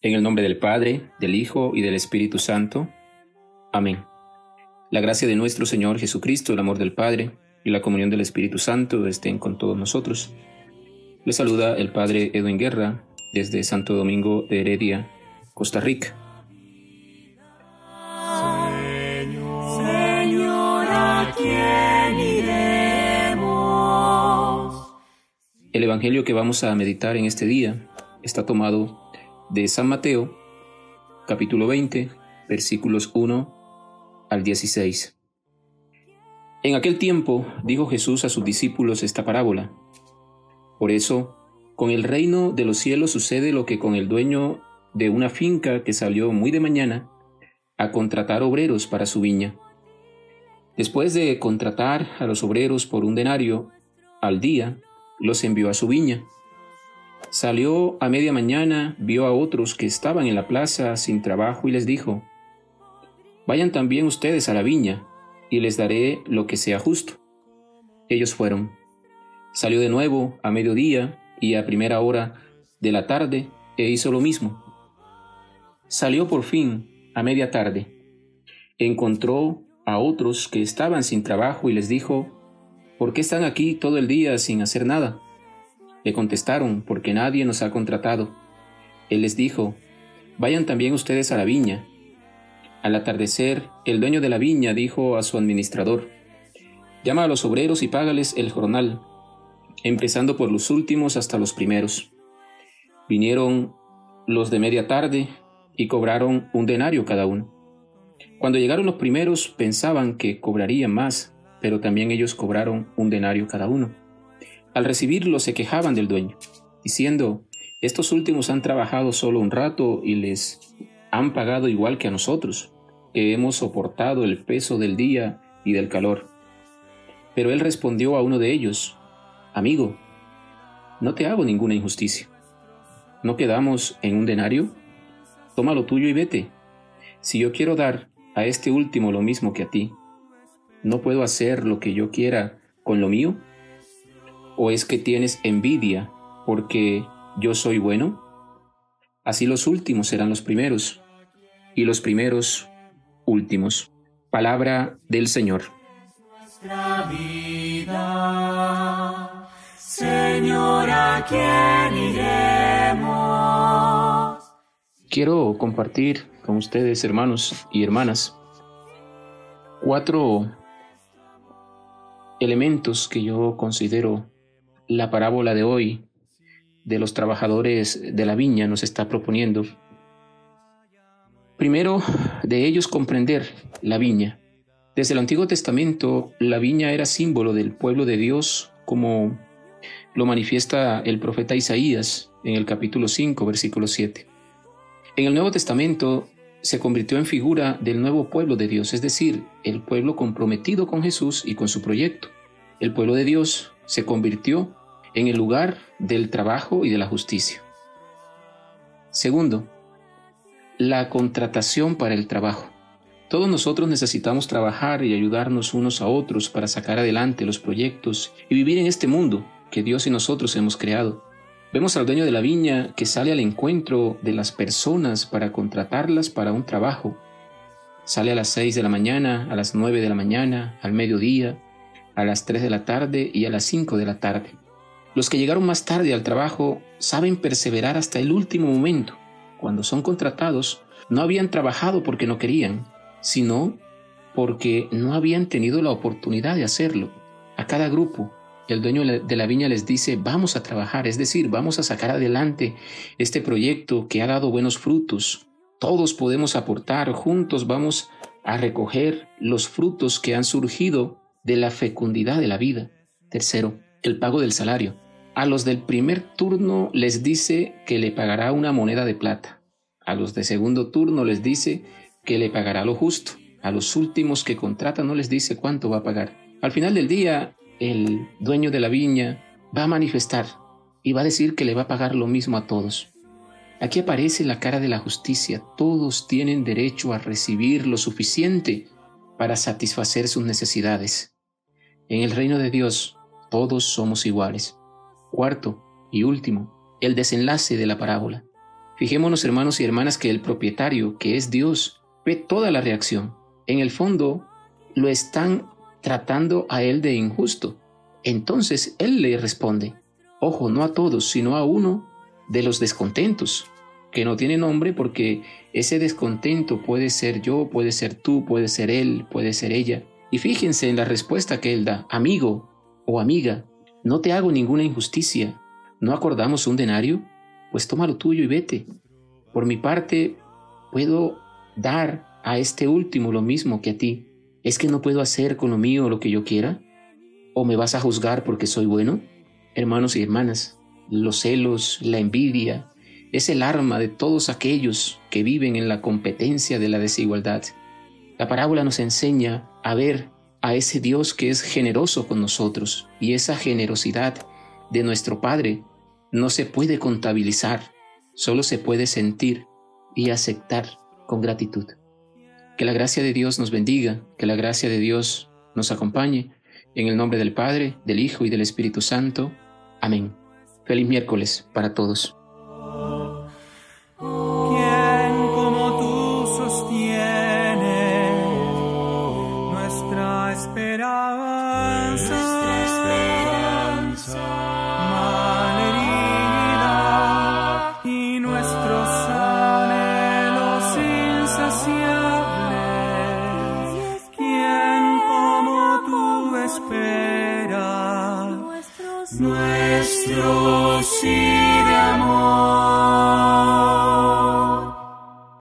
En el nombre del Padre, del Hijo y del Espíritu Santo. Amén. La gracia de nuestro Señor Jesucristo, el amor del Padre y la comunión del Espíritu Santo estén con todos nosotros. Les saluda el Padre Edwin Guerra desde Santo Domingo de Heredia, Costa Rica. Señor, Señor, ¿a? El Evangelio que vamos a meditar en este día está tomado de San Mateo, capítulo 20, versículos 1 al 16. En aquel tiempo dijo Jesús a sus discípulos esta parábola. Por eso, con el reino de los cielos sucede lo que con el dueño de una finca que salió muy de mañana a contratar obreros para su viña. Después de contratar a los obreros por un denario al día, los envió a su viña. Salió a media mañana, vio a otros que estaban en la plaza sin trabajo y les dijo, Vayan también ustedes a la viña, y les daré lo que sea justo. Ellos fueron. Salió de nuevo a mediodía y a primera hora de la tarde e hizo lo mismo. Salió por fin a media tarde. Encontró a otros que estaban sin trabajo y les dijo, ¿por qué están aquí todo el día sin hacer nada? Le contestaron, porque nadie nos ha contratado. Él les dijo, vayan también ustedes a la viña. Al atardecer, el dueño de la viña dijo a su administrador, llama a los obreros y págales el jornal, empezando por los últimos hasta los primeros. Vinieron los de media tarde y cobraron un denario cada uno. Cuando llegaron los primeros pensaban que cobrarían más, pero también ellos cobraron un denario cada uno. Al recibirlo se quejaban del dueño, diciendo, estos últimos han trabajado solo un rato y les han pagado igual que a nosotros, que hemos soportado el peso del día y del calor. Pero él respondió a uno de ellos, Amigo, no te hago ninguna injusticia. ¿No quedamos en un denario? Toma lo tuyo y vete. Si yo quiero dar a este último lo mismo que a ti, ¿no puedo hacer lo que yo quiera con lo mío? ¿O es que tienes envidia porque yo soy bueno? Así los últimos serán los primeros, y los primeros últimos. Palabra del Señor. Quiero compartir con ustedes, hermanos y hermanas, cuatro elementos que yo considero la parábola de hoy de los trabajadores de la viña nos está proponiendo. Primero, de ellos comprender la viña. Desde el Antiguo Testamento, la viña era símbolo del pueblo de Dios, como lo manifiesta el profeta Isaías en el capítulo 5, versículo 7. En el Nuevo Testamento se convirtió en figura del nuevo pueblo de Dios, es decir, el pueblo comprometido con Jesús y con su proyecto. El pueblo de Dios se convirtió en el lugar del trabajo y de la justicia. Segundo, la contratación para el trabajo. Todos nosotros necesitamos trabajar y ayudarnos unos a otros para sacar adelante los proyectos y vivir en este mundo que Dios y nosotros hemos creado. Vemos al dueño de la viña que sale al encuentro de las personas para contratarlas para un trabajo. Sale a las 6 de la mañana, a las 9 de la mañana, al mediodía, a las 3 de la tarde y a las 5 de la tarde. Los que llegaron más tarde al trabajo saben perseverar hasta el último momento. Cuando son contratados, no habían trabajado porque no querían, sino porque no habían tenido la oportunidad de hacerlo. A cada grupo, el dueño de la viña les dice, vamos a trabajar, es decir, vamos a sacar adelante este proyecto que ha dado buenos frutos. Todos podemos aportar, juntos vamos a recoger los frutos que han surgido de la fecundidad de la vida. Tercero, el pago del salario. A los del primer turno les dice que le pagará una moneda de plata. A los de segundo turno les dice que le pagará lo justo. A los últimos que contrata no les dice cuánto va a pagar. Al final del día, el dueño de la viña va a manifestar y va a decir que le va a pagar lo mismo a todos. Aquí aparece la cara de la justicia. Todos tienen derecho a recibir lo suficiente para satisfacer sus necesidades. En el reino de Dios, todos somos iguales. Cuarto y último, el desenlace de la parábola. Fijémonos, hermanos y hermanas, que el propietario, que es Dios, ve toda la reacción. En el fondo, lo están tratando a él de injusto. Entonces él le responde, ojo, no a todos, sino a uno de los descontentos, que no tiene nombre porque ese descontento puede ser yo, puede ser tú, puede ser él, puede ser ella. Y fíjense en la respuesta que él da, amigo o amiga, no te hago ninguna injusticia. ¿No acordamos un denario? Pues toma lo tuyo y vete. Por mi parte, puedo dar a este último lo mismo que a ti. ¿Es que no puedo hacer con lo mío lo que yo quiera? ¿O me vas a juzgar porque soy bueno? Hermanos y hermanas, los celos, la envidia, es el arma de todos aquellos que viven en la competencia de la desigualdad. La parábola nos enseña a ver a ese Dios que es generoso con nosotros y esa generosidad de nuestro Padre no se puede contabilizar, solo se puede sentir y aceptar con gratitud. Que la gracia de Dios nos bendiga, que la gracia de Dios nos acompañe. En el nombre del Padre, del Hijo y del Espíritu Santo. Amén. Feliz miércoles para todos. nuestros y de amor.